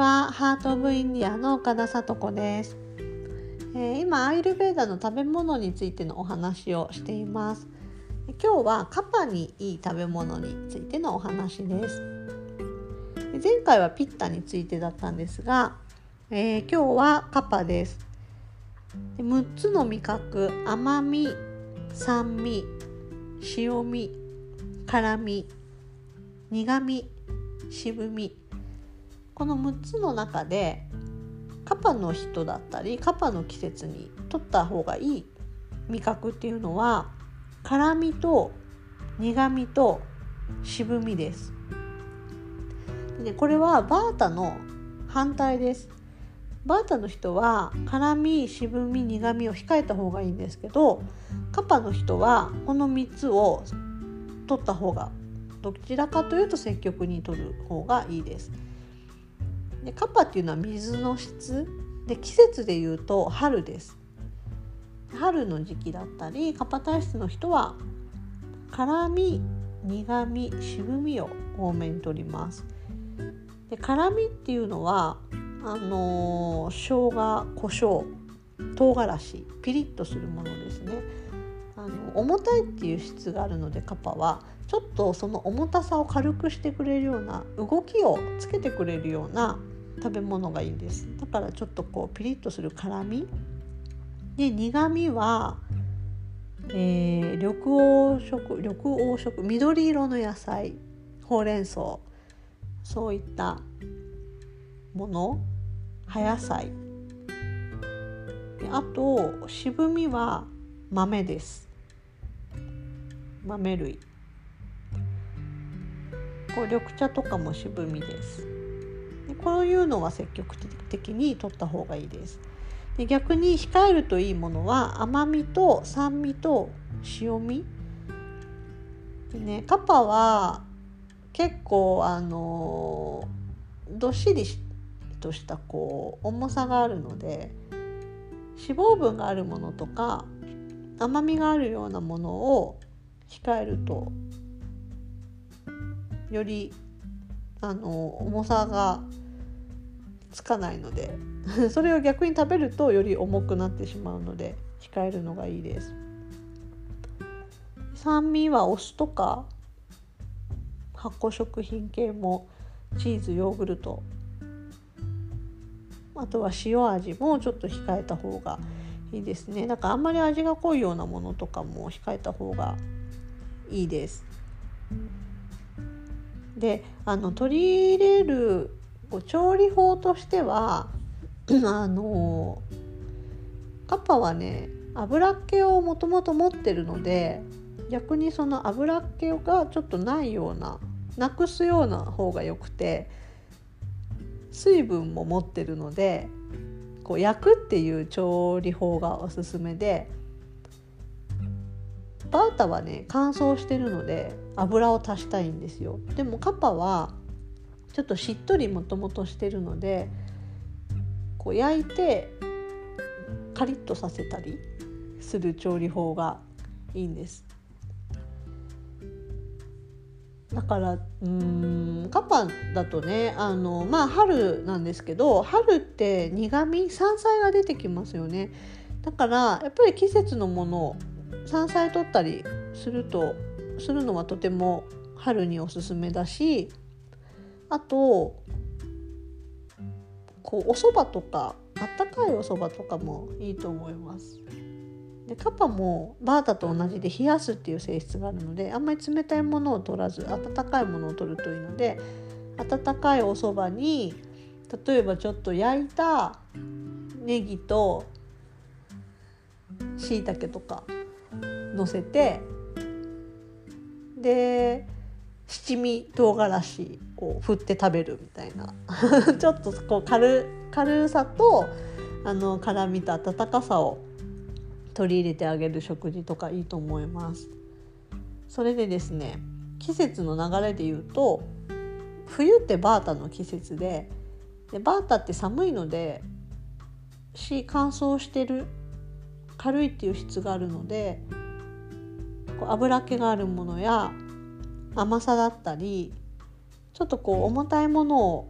はハート・オブ・インディアの岡田さと子です、えー、今アイルベーダの食べ物についてのお話をしています。今日はカパにいい食べ物についてのお話です。前回はピッタについてだったんですが、えー、今日はカパです。6つの味覚甘み酸味塩味辛み苦み渋み。この6つの中でカパの人だったりカパの季節に取った方がいい味覚っていうのは辛みと苦みと渋みです。でこれはバータの反対です。バータの人は辛み渋み苦みを控えた方がいいんですけどカパの人はこの3つを取った方がどちらかというと積極に取る方がいいです。でカパっていうのは水の質。で季節でいうと春です。春の時期だったりカパ体質の人は辛み苦み渋みを多めに取ります。で辛みっていうのはあのー、生姜胡椒唐辛子ピリッとするものですね。あの重たいっていう質があるのでカパはちょっとその重たさを軽くしてくれるような動きをつけてくれるような食べ物がいいです。だからちょっとこうピリッとする辛み。で苦みは、えー、緑黄色緑黄色緑色の野菜ほうれん草そういったもの葉野菜。あと渋みは豆です。豆類。こう緑茶とかも渋みです。こういうのは積極的に取った方がいいです。で逆に控えるといいものは甘みと酸味と塩味でねカパは結構あのどっしりとしたこう重さがあるので脂肪分があるものとか甘みがあるようなものを控えるとよりあの重さがつかないので。それを逆に食べるとより重くなってしまうので控えるのがいいです。酸味はお酢とか発酵食品系もチーズヨーグルト。あとは塩味もちょっと控えた方がいいですね。だからあんまり味が濃いようなものとかも控えた方がいいです。であの取り入れる調理法としては あのカパはね油っ気をもともと持ってるので逆にその油っ気がちょっとないようななくすような方がよくて水分も持ってるのでこう焼くっていう調理法がおすすめでバータはね乾燥してるので油を足したいんですよ。でもカパはちょっとしっとりもともとしてるのでこう焼いてカリッとさせたりする調理法がいいんです。だからうんカパだとねあのまあ春なんですけど春って苦味山菜が出てきますよねだからやっぱり季節のものを山菜取ったりするとするのはとても春におすすめだしあとこうお蕎麦とかあったかいお蕎麦とかもいいと思います。でカパもバータと同じで冷やすっていう性質があるのであんまり冷たいものを取らず温かいものを取るといいので温かいお蕎麦に例えばちょっと焼いたネギとしいたけとかのせてで七味唐辛子を振って食べるみたいな ちょっとこう軽軽さとあの辛みと温かさを取り入れてあげる食事とかいいと思います。それでですね季節の流れで言うと冬ってバータの季節ででバータって寒いのでし乾燥してる軽いっていう質があるのでこう油気があるものや甘さだったりちょっとこう重たいものを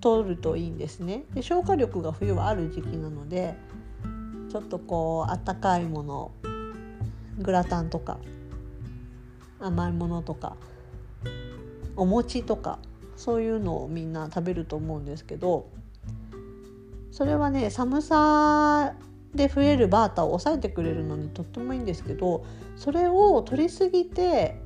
取るといいんですね。で消化力が冬はある時期なのでちょっとこうあったかいものグラタンとか甘いものとかお餅とかそういうのをみんな食べると思うんですけどそれはね寒さで増えるバータを抑えてくれるのにとってもいいんですけどそれを取りすぎて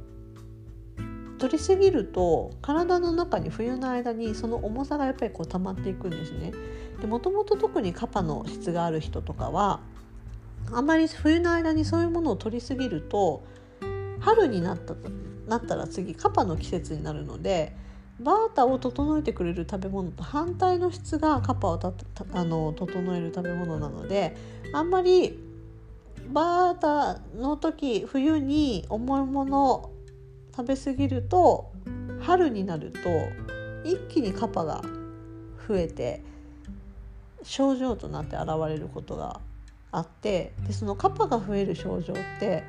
取りすぎると体の中に冬の間にその重さがやっぱりこう溜まっていくんですね。でもともと特にカパの質がある人とかはあんまり冬の間にそういうものを取りすぎると春になったなったら次カパの季節になるのでバータを整えてくれる食べ物と反対の質がカパをたあの整える食べ物なのであんまりバータの時冬に重いもの食べ過ぎると春になると一気にカパが増えて症状となって現れることがあってでそのカパが増える症状って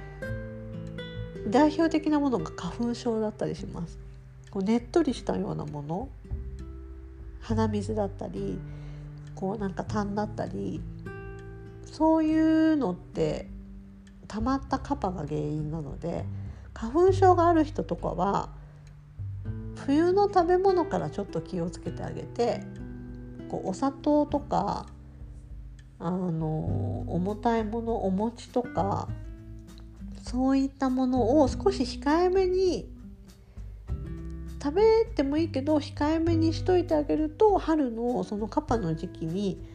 代表的なものが花粉症だったりします。こうねっとりしたようなもの鼻水だったりこうなんか痰だったりそういうのって溜まったカパが原因なので花粉症がある人とかは冬の食べ物からちょっと気をつけてあげてこうお砂糖とかあの重たいものお餅とかそういったものを少し控えめに食べてもいいけど控えめにしといてあげると春のそのカパの時期に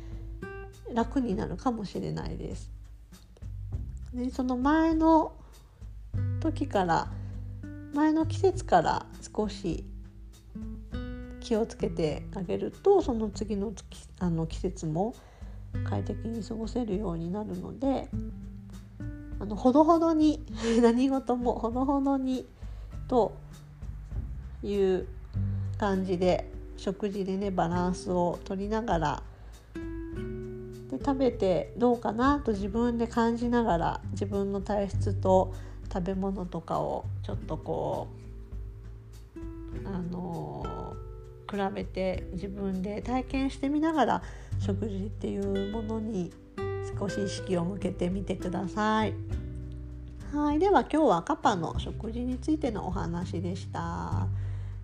楽になるかもしれないです。でその前の時から前の季節から少し気をつけてあげるとその次のあの季節も快適に過ごせるようになるのであのほどほどに 何事もほどほどにという感じで食事でねバランスをとりながらで食べてどうかなと自分で感じながら自分の体質と食べ物とかをちょっとこうあの比べて自分で体験してみながら食事っていうものに少し意識を向けてみてください。はい、では今日はカパの食事についてのお話でした。あ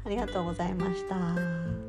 りがとうございました。